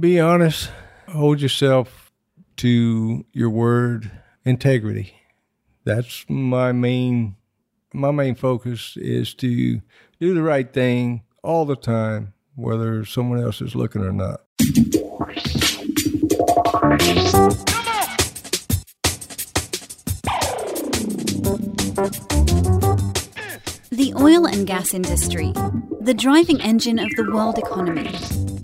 Be honest, hold yourself to your word, integrity. That's my main my main focus is to do the right thing all the time, whether someone else is looking or not. The oil and gas industry, the driving engine of the world economy,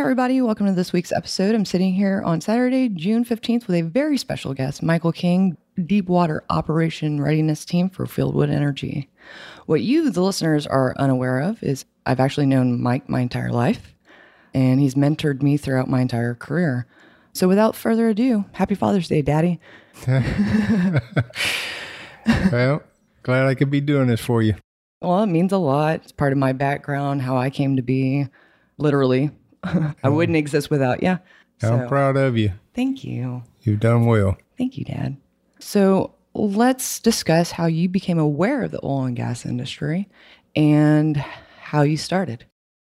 Everybody, welcome to this week's episode. I'm sitting here on Saturday, June 15th, with a very special guest, Michael King, Deepwater Operation Readiness Team for Fieldwood Energy. What you, the listeners, are unaware of is I've actually known Mike my entire life, and he's mentored me throughout my entire career. So, without further ado, happy Father's Day, Daddy. well, glad I could be doing this for you. Well, it means a lot. It's part of my background, how I came to be, literally. I wouldn't exist without you. I'm proud of you. Thank you. You've done well. Thank you, Dad. So let's discuss how you became aware of the oil and gas industry and how you started.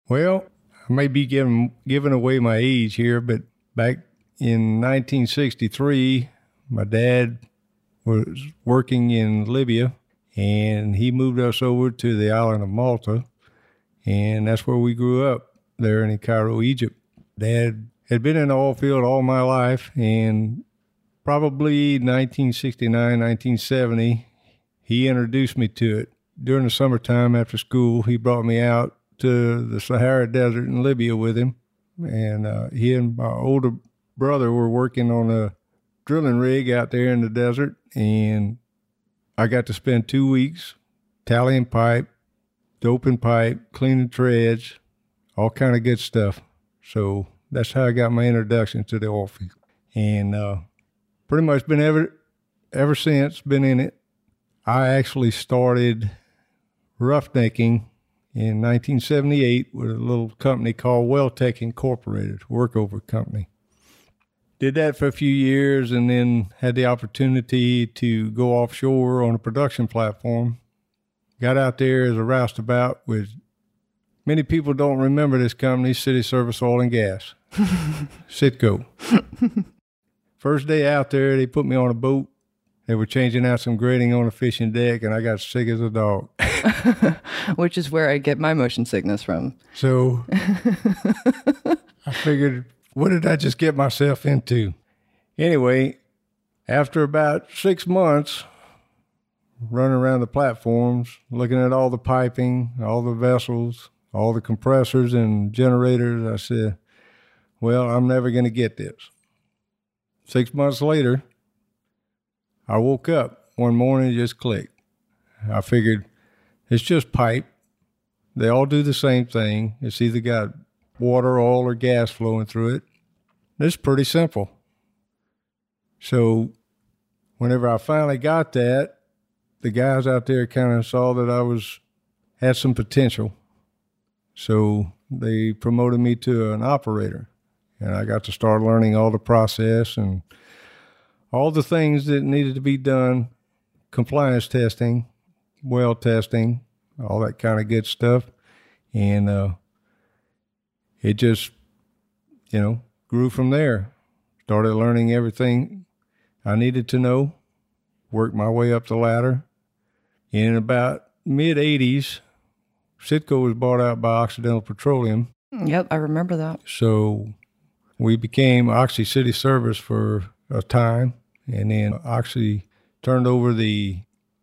Well, I may be giving giving away my age here, but back in 1963, my dad was working in Libya, and he moved us over to the island of Malta, and that's where we grew up there in Cairo, Egypt. Dad had been in the oil field all my life, and probably 1969, 1970, he introduced me to it. During the summertime after school, he brought me out to the Sahara Desert in Libya with him. And uh, he and my older brother were working on a drilling rig out there in the desert. And I got to spend two weeks tallying pipe, doping pipe, cleaning treads, all kind of good stuff. So that's how I got my introduction to the oil field, and uh, pretty much been ever ever since been in it. I actually started roughnecking in 1978 with a little company called WellTech Incorporated, workover company. Did that for a few years and then had the opportunity to go offshore on a production platform. Got out there as a roustabout with Many people don't remember this company, City Service Oil and Gas, Citgo. First day out there, they put me on a boat. They were changing out some grating on a fishing deck, and I got sick as a dog. Which is where I get my motion sickness from. So I figured, what did I just get myself into? Anyway, after about six months, running around the platforms, looking at all the piping, all the vessels, all the compressors and generators. I said, well, I'm never going to get this. Six months later, I woke up one morning, just clicked. I figured it's just pipe. They all do the same thing. It's either got water, oil, or gas flowing through it. It's pretty simple. So, whenever I finally got that, the guys out there kind of saw that I was had some potential so they promoted me to an operator, and I got to start learning all the process and all the things that needed to be done compliance testing, well testing, all that kind of good stuff. And uh, it just, you know, grew from there. Started learning everything I needed to know, worked my way up the ladder. In about mid 80s, Citgo was bought out by Occidental Petroleum. Hmm. Yep, I remember that. So we became Oxy City Service for a time, and then Oxy turned over the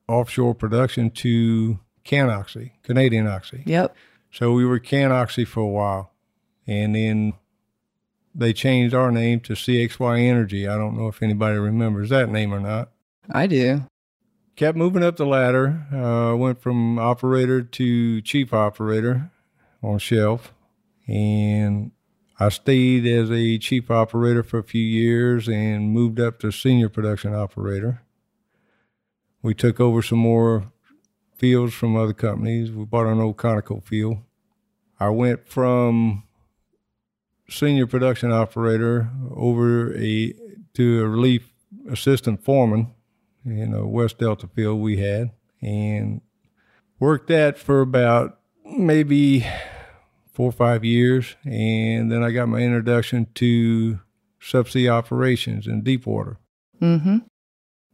offshore production to CanOxy, Canadian Oxy. Yep. So we were CanOxy for a while, and then they changed our name to CXY Energy. I don't know if anybody remembers that name or not. I do kept moving up the ladder. Uh, went from operator to chief operator on shelf, and I stayed as a chief operator for a few years and moved up to senior production operator. we took over some more fields from other companies. We bought an old Conoco field. I went from senior production operator over a to a relief assistant foreman in a West Delta field we had, and worked that for about maybe four or five years, and then I got my introduction to subsea operations in deep water. Mm-hmm.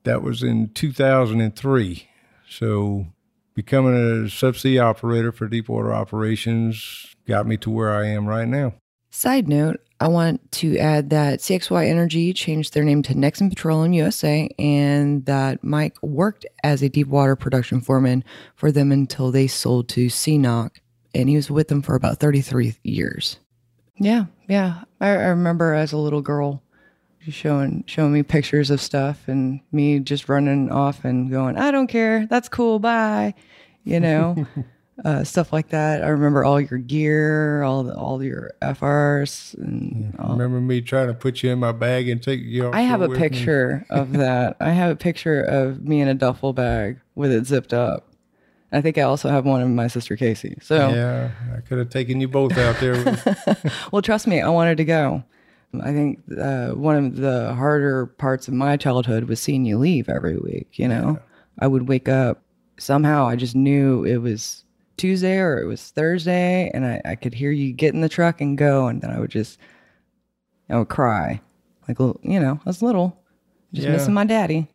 That was in 2003. So becoming a subsea operator for deep water operations got me to where I am right now. Side note, I want to add that CXY Energy changed their name to Nexen Petroleum USA and that Mike worked as a deep water production foreman for them until they sold to CNOOC and he was with them for about 33 years. Yeah, yeah. I, I remember as a little girl showing showing me pictures of stuff and me just running off and going, I don't care. That's cool. Bye. You know, uh, stuff like that. I remember all your gear, all the, all your FRs. And all. Remember me trying to put you in my bag and take you? I have a picture of that. I have a picture of me in a duffel bag with it zipped up. I think I also have one of my sister Casey. So Yeah, I could have taken you both out there. well, trust me, I wanted to go. I think uh, one of the harder parts of my childhood was seeing you leave every week. You know, I would wake up somehow. I just knew it was Tuesday or it was Thursday, and I, I could hear you get in the truck and go, and then I would just, I would cry, like you know, I was little, just Yeah. missing my daddy.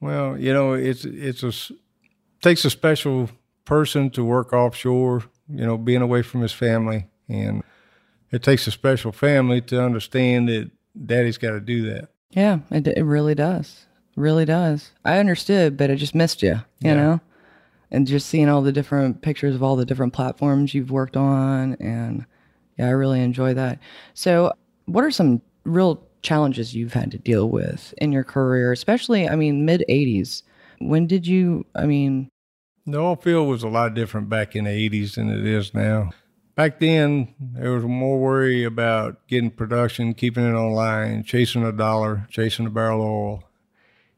well, you know, it's it's a takes a special person to work offshore. You know, being away from his family, and it takes a special family to understand that daddy's got to do that. Yeah, it, it really does. Really does. I understood, but I just missed you, you Yeah. know? And just seeing all the different pictures of all the different platforms you've worked on. And yeah, I really enjoy that. So, what are some real challenges you've had to deal with in your career, especially, I mean, mid 80s? When did you, I mean, The oil field was a lot different back in the 80s than it is now. Back then, there was more worry about getting production, keeping it online, chasing a dollar, chasing a barrel of oil.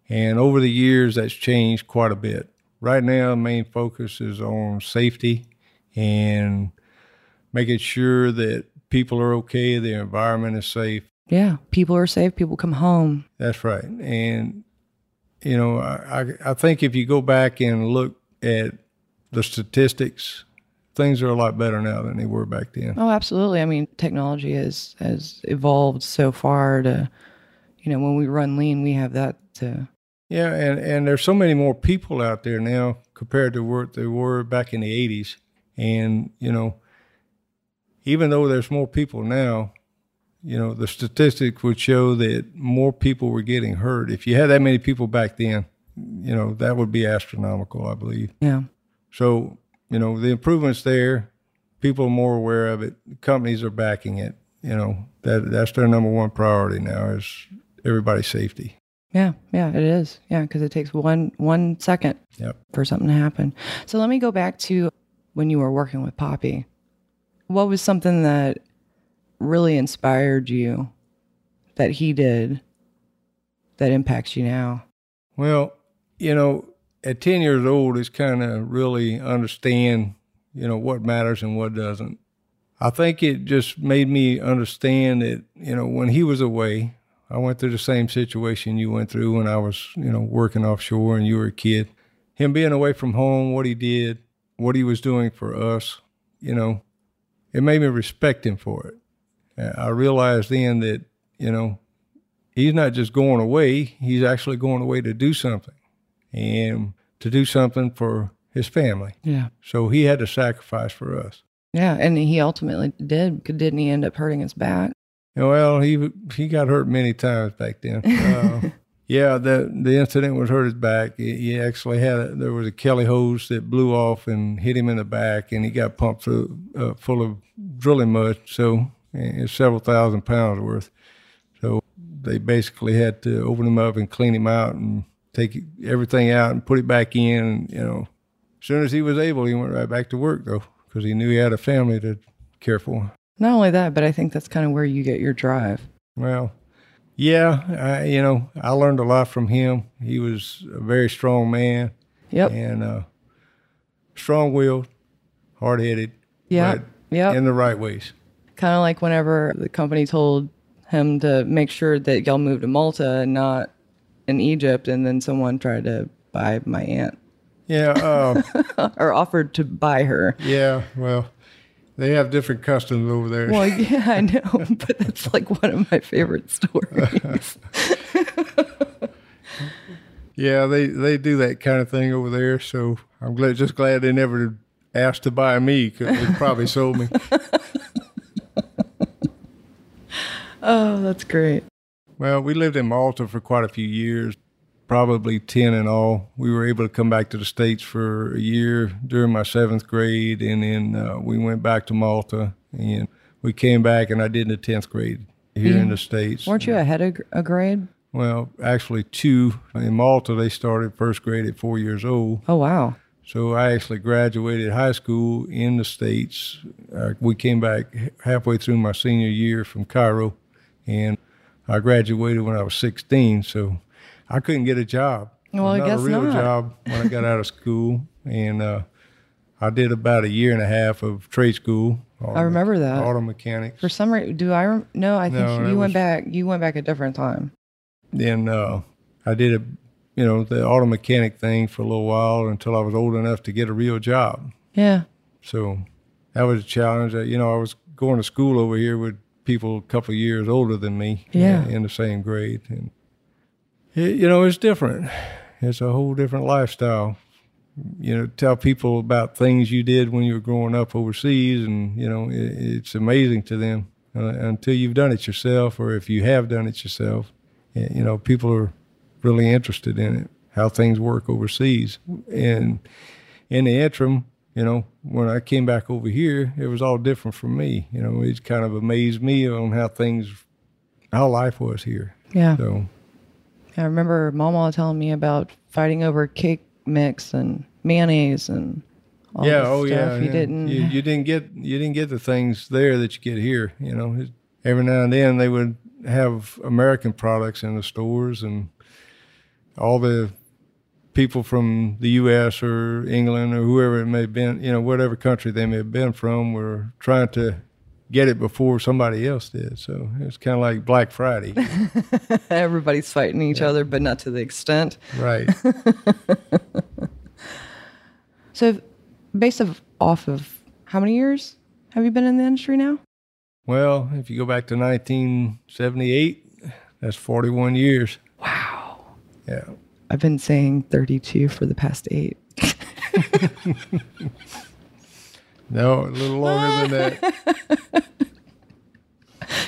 And over the years, that's changed quite a bit. Right now, main focus is on safety and making sure that people are okay, the environment is safe. yeah, people are safe, people come home. That's right. And, you know, I, I, I think if you go back and look at the statistics, things are a lot better now than they were back then. Oh, absolutely. I mean, technology has has evolved so far to, you know, when we run lean, we have that to. Yeah, and, and there's so many more people out there now compared to what there were back in the 80s. And, you know, even though there's more people now, you know, the statistics would show that more people were getting hurt. If you had that many people back then, you know, that would be astronomical, I believe. Yeah. So, you know, the improvements there, people are more aware of it. Companies are backing it. You know, that that's their number one priority now is everybody's safety. Yeah. Yeah. It is. Yeah, because it takes one one second Yep. for something to happen. So let me go back to when you were working with Poppy. What was something that really inspired you that he did that impacts you now? Well, you know, at 10 years old, it's kind of really understand, you know, what matters and what doesn't. I think it just made me understand that, you know, when he was away, I went through the same situation you went through when I was, you know, working offshore and you were a kid. Him being away from home, what he did, what he was doing for us, you know, it made me respect him for it. I realized then that, you know, he's not just going away, he's actually going away to do something and to do something for his family. Yeah. So he had to sacrifice for us. Yeah. And he ultimately did. Didn't he end up hurting his back? Well, he he got hurt many times back then. Uh, yeah, the the incident was hurt his back. He, he actually had a, there was a Kelly hose that blew off and hit him in the back, and he got pumped through, uh, full of drilling mud. So it's several thousand pounds worth. So they basically had to open him up and clean him out and take everything out and put it back in. And, you know, as soon as he was able, he went right back to work though, because he knew he had a family to care for. Not only that, but I think that's kind of where you get your drive. Well, Yeah, I, you know, I learned a lot from him. He was a very strong man Yep. and uh, strong-willed, hard-headed. Yeah, but yep. in the right ways. Kind of like whenever the company told him to make sure that y'all moved to Malta and not in Egypt, and then someone tried to buy my aunt Yeah, uh, or offered to buy her. yeah. Well, they have different customs over there. Well, yeah, I know, but that's like one of my favorite stories. Yeah, they they do that kind of thing over there. So I'm glad, just glad they never asked to buy me because they probably sold me. oh, that's great. Well, we lived in Malta for quite a few years, probably 10 in all. We were able to come back to the States for a year during my seventh grade, and then uh, we went back to Malta, and we came back, and I did in the 10th grade here in the States. Weren't you ahead of a grade? Well, actually, two. In Malta, they started first grade at four years old. Oh, wow. So I actually graduated high school in the States. Uh, we came back halfway through my senior year from Cairo, and I graduated when I was 16. So I couldn't get a job. Well, I not guess a real not. job when I got out of school, and uh, I did about a year and a half of trade school. I remember that. Auto mechanics. For some reason, do I? Rem- no, I think No, you went was- back. You went back a different time. Then uh, I did a, you know, the auto mechanic thing for a little while until I was old enough to get a real job. Yeah. So that was a challenge. Uh, You know, I was going to school over here with people a couple of years older than me. Yeah. In the same grade, and it, you know, it's different. It's a whole different lifestyle. You know, tell people about things you did when you were growing up overseas, and you know, it, it's amazing to them uh, until you've done it yourself, or if you have done it yourself. You know, people are really interested in it, how things work overseas, and in the interim, you know, when I came back over here, it was all different for me. You know, it kind of amazed me on how things, how life was here. Yeah. So, I remember Mama telling me about fighting over cake mix and mayonnaise and all yeah, this oh stuff. yeah, You yeah. didn't. You, you didn't get you didn't get the things there that you get here. You know, every now and then they would have American products in the stores, and all the people from the U.S. or England or whoever it may have been, you know, whatever country they may have been from, were trying to get it before somebody else did. So it's kind of like Black Friday, Everybody's fighting each other, but not to the extent. right? So, based of, off of how many years have you been in the industry now? Well, if you go back to 1978, that's 41 years. Wow. Yeah. I've been saying 32 for the past eight. No, a little longer than that.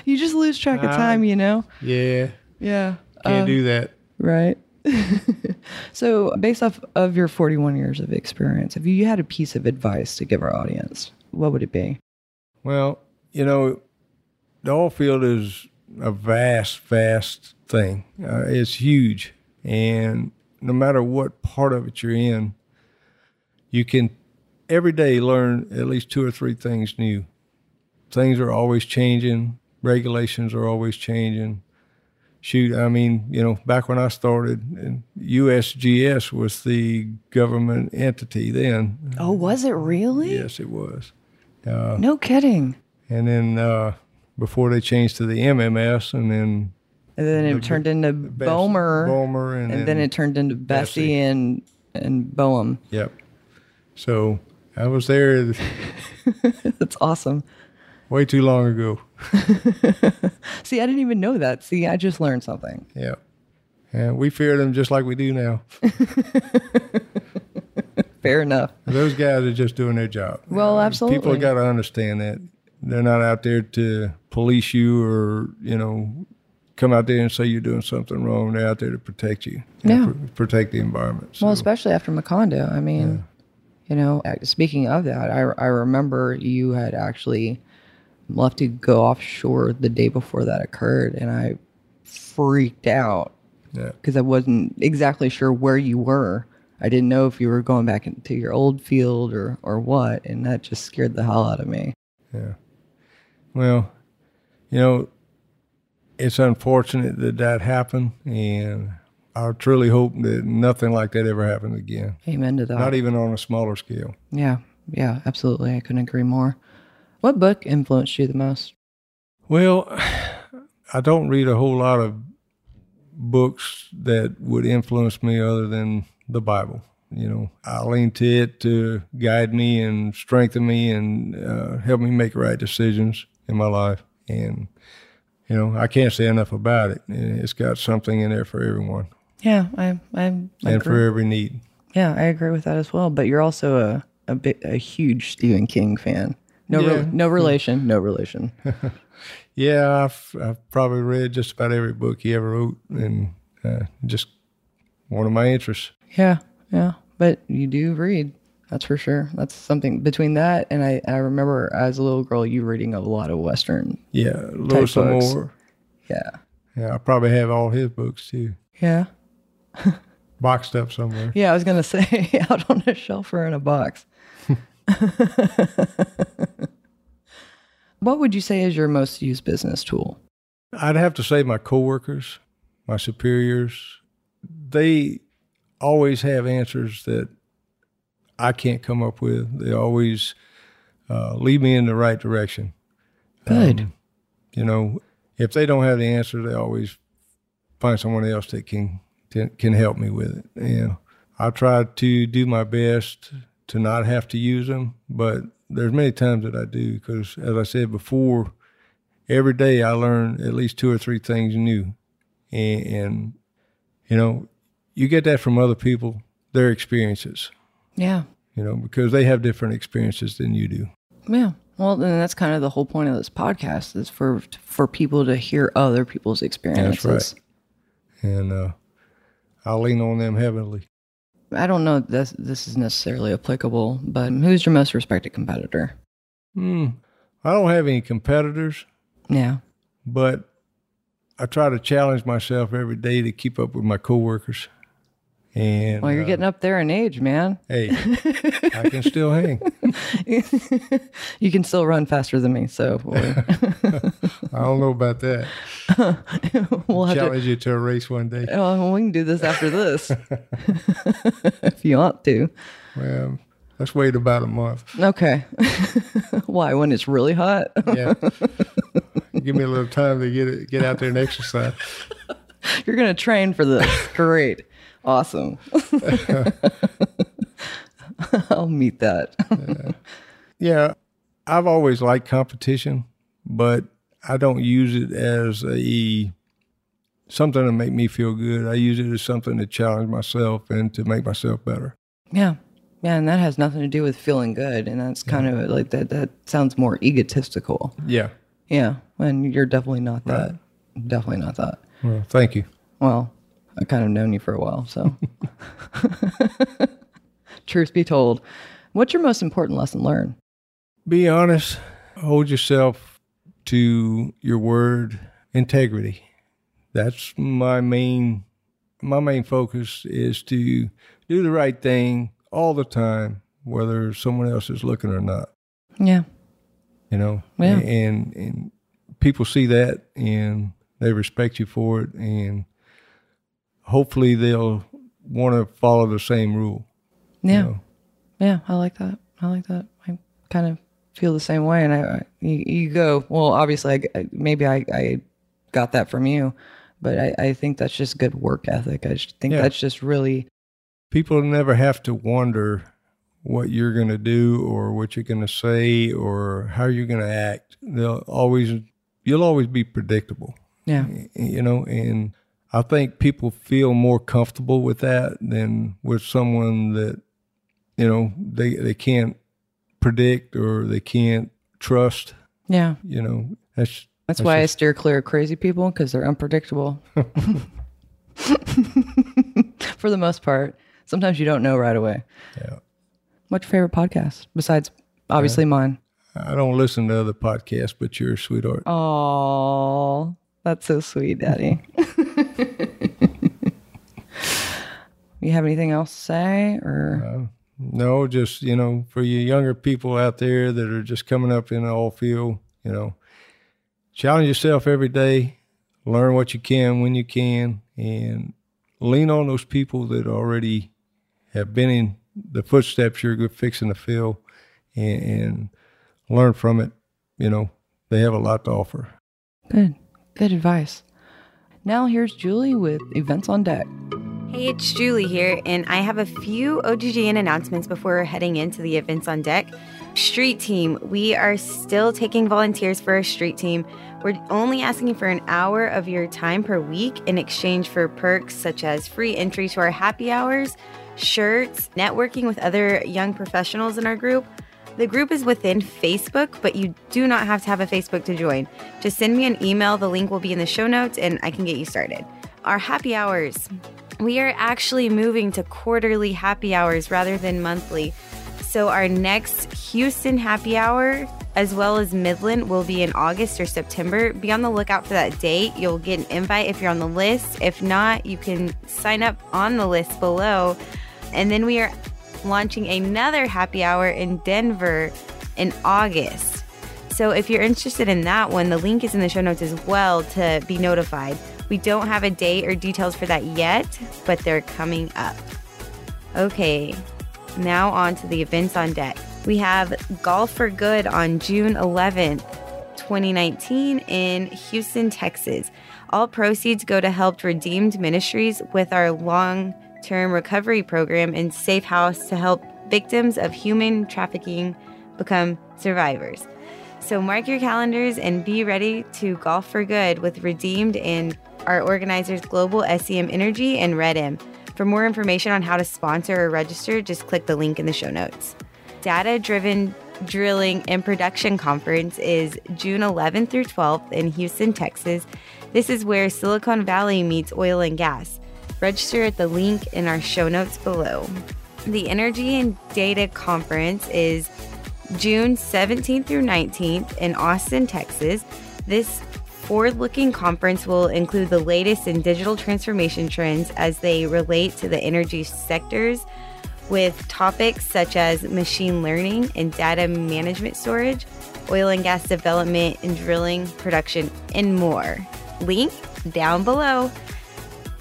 You just lose track of time, you know? Yeah, Yeah. can't Uh, do that. Right. so, based off of your 41 years of experience, if you had a piece of advice to give our audience, what would it be? Well, you know, the oil field is a vast, vast thing. Uh, it's huge, and no matter what part of it you're in, you can every day learn at least two or three things new. Things are always changing. Regulations are always changing. Shoot, I mean, you know, back when I started, USGS was the government entity then. Oh, was it really? Yes, it was. Uh, No kidding. and then uh, before they changed to the MMS, and then And then it The- turned into BOEMRE, BOEMRE, and, and then it turned into BSEE, BSEE. and and BOEM. Yep. So I was there That's awesome. way too long ago. See, I didn't even know that. See, I just learned something. Yeah. And we fear them just like we do now. Fair enough. Those guys are just doing their job. Well, People absolutely. People got to understand that they're not out there to police you or you know come out there and say you're doing something wrong. They're out there to protect you. Yeah. pr- protect the environment. Well, especially after Macondo. I mean, you know, uh, speaking of that, I, I remember you had actually left to go offshore the day before that occurred, and I freaked out yeah. because I wasn't exactly sure where you were. I didn't know if you were going back into your old field or, or what, and that just scared the hell out of me. Yeah. Well, you know, it's unfortunate that that happened, and I truly hope that nothing like that ever happens again. Amen to that. Not even on a smaller scale. yeah, yeah, absolutely. I couldn't agree more. What book influenced you the most? Well, I don't read a whole lot of books that would influence me other than the Bible. You know, I lean to it to guide me and strengthen me and uh, help me make right decisions in my life. And, you know, I can't say enough about it. It's got something in there for everyone Yeah, I, I, and agree. for every need. yeah, I agree with that as well. But you're also a a, bit, a huge Stephen King fan. No, Yeah. re- no relation, no relation. Yeah, I've, I've probably read just about every book he ever wrote and uh, just one of my interests. Yeah, yeah. But you do read. That's for sure. That's something between that and I, I remember as a little girl you reading a lot of Western. Yeah, Louis. L'Amour. Yeah. Yeah, I probably have all his books too, Yeah. boxed up somewhere. Yeah, I was gonna say out on a shelf or in a box. what would you say is your most used business tool? I'd have to say my coworkers, my superiors, they always have answers that I can't come up with. They always uh, lead me in the right direction. Good. Um, you know, if they don't have the answer, they always find someone else that can can, can help me with it. And I try to do my best to not have to use them, but there's many times that I do because, as I said before, every day I learn at least two or three things new, and, and you know, you get that from other people, their experiences. yeah. You know, because they have different experiences than you do. Yeah. Well, then that's kind of the whole point of this podcast is for for people to hear other people's experiences. That's right. and uh, I'll lean on them heavily. I don't know this this is necessarily applicable, but who's your most respected competitor? Hmm. I don't have any competitors, Yeah. but I try to challenge myself every day to keep up with my coworkers. And Well, you're uh, getting up there in age, man. hey, I can still hang. you can still run faster than me, so I don't know about that. we'll have to. Challenge you to a race one day. Oh, we can do this after this if you want to. Well, let's wait about a month. Okay. Why? When it's really hot? Yeah. Give me a little time to get it, get out there and exercise. You're gonna train for this. Great. Awesome. I'll meet that. Yeah, I've always liked competition, but I don't use it as a something to make me feel good. I use it as something to challenge myself and to make myself better. Yeah. Yeah, and that has nothing to do with feeling good. And that's kind of like that that sounds more egotistical. Yeah. Yeah. And you're definitely not that. Definitely not that. Well, thank you. Well, I kind of known you for a while, so truth be told. What's your most important lesson learned? Be honest. Hold yourself to your word. Integrity. That's my main my main focus is to do the right thing all the time, whether someone else is looking or not. Yeah. you know Yeah. and and people see that and they respect you for it and hopefully they'll want to follow the same rule you Yeah. know. Yeah, I like that. I like that. I kind of feel the same way. And I, I you, you go, well, obviously, I, maybe I, I got that from you, but I, I think that's just good work ethic. I think Yeah. that's just really, people never have to wonder what you're going to do or what you're going to say or how you're going to act they'll always you'll always be predictable yeah, you know and i think people feel more comfortable with that than with someone that you know they they can't predict or they can't trust yeah. you know that's That's why just- I steer clear of crazy people because they're unpredictable. For the most part, sometimes you don't know right away. yeah What's your favorite podcast besides obviously uh, mine? i don't listen to other podcasts but you're a sweetheart Oh, that's so sweet, Daddy. you have anything else to say, or no just you know for you younger people out there that are just coming up in the oil field you know challenge yourself every day learn what you can when you can, and lean on those people that already have been in the footsteps you're fixing to fill, and, and learn from it. You know, they have a lot to offer. Good, good advice. Now here's Julie with events on deck. Hey, it's Julie here, and I have a few OGGN announcements before heading into the events on deck. Street team, we are still taking volunteers for our street team. We're only asking for an hour of your time per week in exchange for perks such as free entry to our happy hours, shirts, networking with other young professionals in our group. The group is within Facebook, but you do not have to have a Facebook to join. Just send me an email, the link will be in the show notes, and I can get you started. Our happy hours. We are actually moving to quarterly happy hours rather than monthly. So, our next Houston happy hour, as well as Midland, will be in August or September. Be on the lookout for that date. You'll get an invite if you're on the list. If not, you can sign up on the list below. And then we are launching another happy hour in Denver in August. So, if you're interested in that one, the link is in the show notes as well to be notified. We don't have a date or details for that yet, but they're coming up. Okay, now on to the events on deck. We have Golf for Good on June 11th, 2019, in Houston, Texas. All proceeds go to help Redeemed Ministries with our long term recovery program and Safe House to help victims of human trafficking become survivors. So mark your calendars and be ready to golf for good with Redeemed and our organizers Global SEM Energy and RedM. For more information on how to sponsor or register, just click the link in the show notes. Data Driven Drilling and Production Conference is June 11th through 12th in Houston, Texas. This is where Silicon Valley meets oil and gas. Register at the link in our show notes below. The Energy and Data Conference is June 17th through 19th in Austin, Texas. This forward looking conference will include the latest in digital transformation trends as they relate to the energy sectors, with topics such as machine learning and data management storage, oil and gas development and drilling production, and more. Link down below.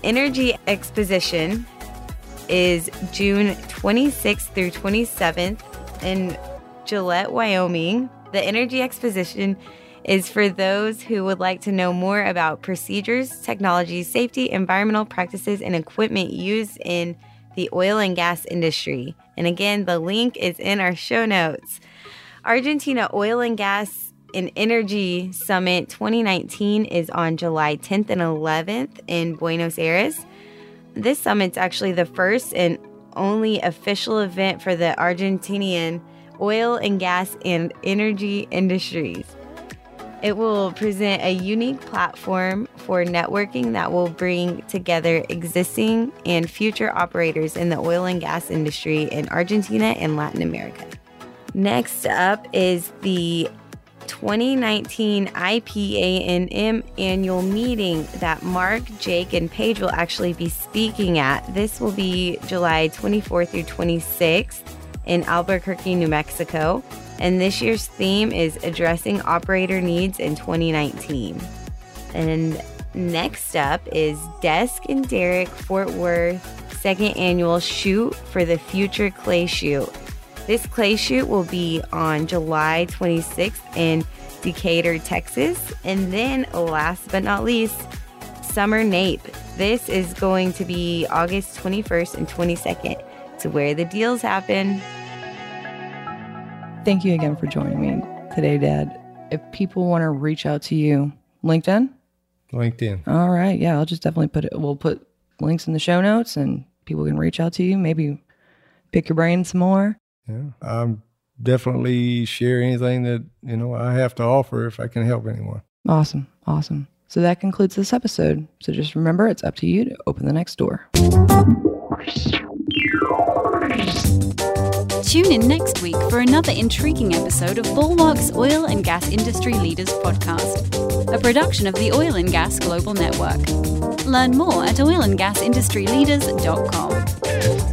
Energy Exposition is June 26th through 27th in Gillette, Wyoming. The Energy Exposition is for those who would like to know more about procedures, technology, safety, environmental practices, and equipment used in the oil and gas industry. And again, the link is in our show notes. Argentina Oil and Gas and Energy Summit 2019 is on July 10th and 11th in Buenos Aires. This summit's actually the first and only official event for the Argentinian oil and gas and energy industries. It will present a unique platform for networking that will bring together existing and future operators in the oil and gas industry in Argentina and Latin America. Next up is the 2019 IPANM annual meeting that Mark, Jake, and Paige will actually be speaking at. This will be July 24th through 26th in Albuquerque, New Mexico and this year's theme is addressing operator needs in 2019. And next up is Desk and Derrick Fort Worth second annual shoot for the future clay shoot. This clay shoot will be on July 26th in Decatur, Texas. And then last but not least, Summer NAPE. This is going to be August 21st and 22nd. To where the deals happen. Thank you again for joining me today, Dad. If people want to reach out to you, LinkedIn? LinkedIn. All right. Yeah, I'll just definitely put it, we'll put links in the show notes and people can reach out to you, maybe pick your brain some more. Yeah. I'm definitely share anything that, you know, I have to offer if I can help anyone. Awesome. Awesome. So that concludes this episode. So just remember, it's up to you to open the next door. Tune in next week for another intriguing episode of Bulwark's Oil and Gas Industry Leaders Podcast, a production of the Oil and Gas Global Network. Learn more at oilandgasindustryleaders.com.